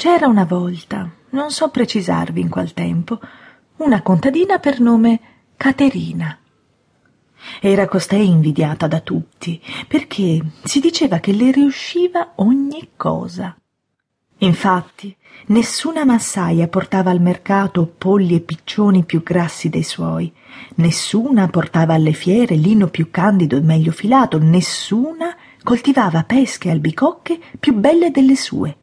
C'era una volta, non so precisarvi in qual tempo, una contadina per nome Caterina. Era costei invidiata da tutti, perché si diceva che le riusciva ogni cosa. Infatti, nessuna massaia portava al mercato polli e piccioni più grassi dei suoi, nessuna portava alle fiere lino più candido e meglio filato, nessuna coltivava pesche e albicocche più belle delle sue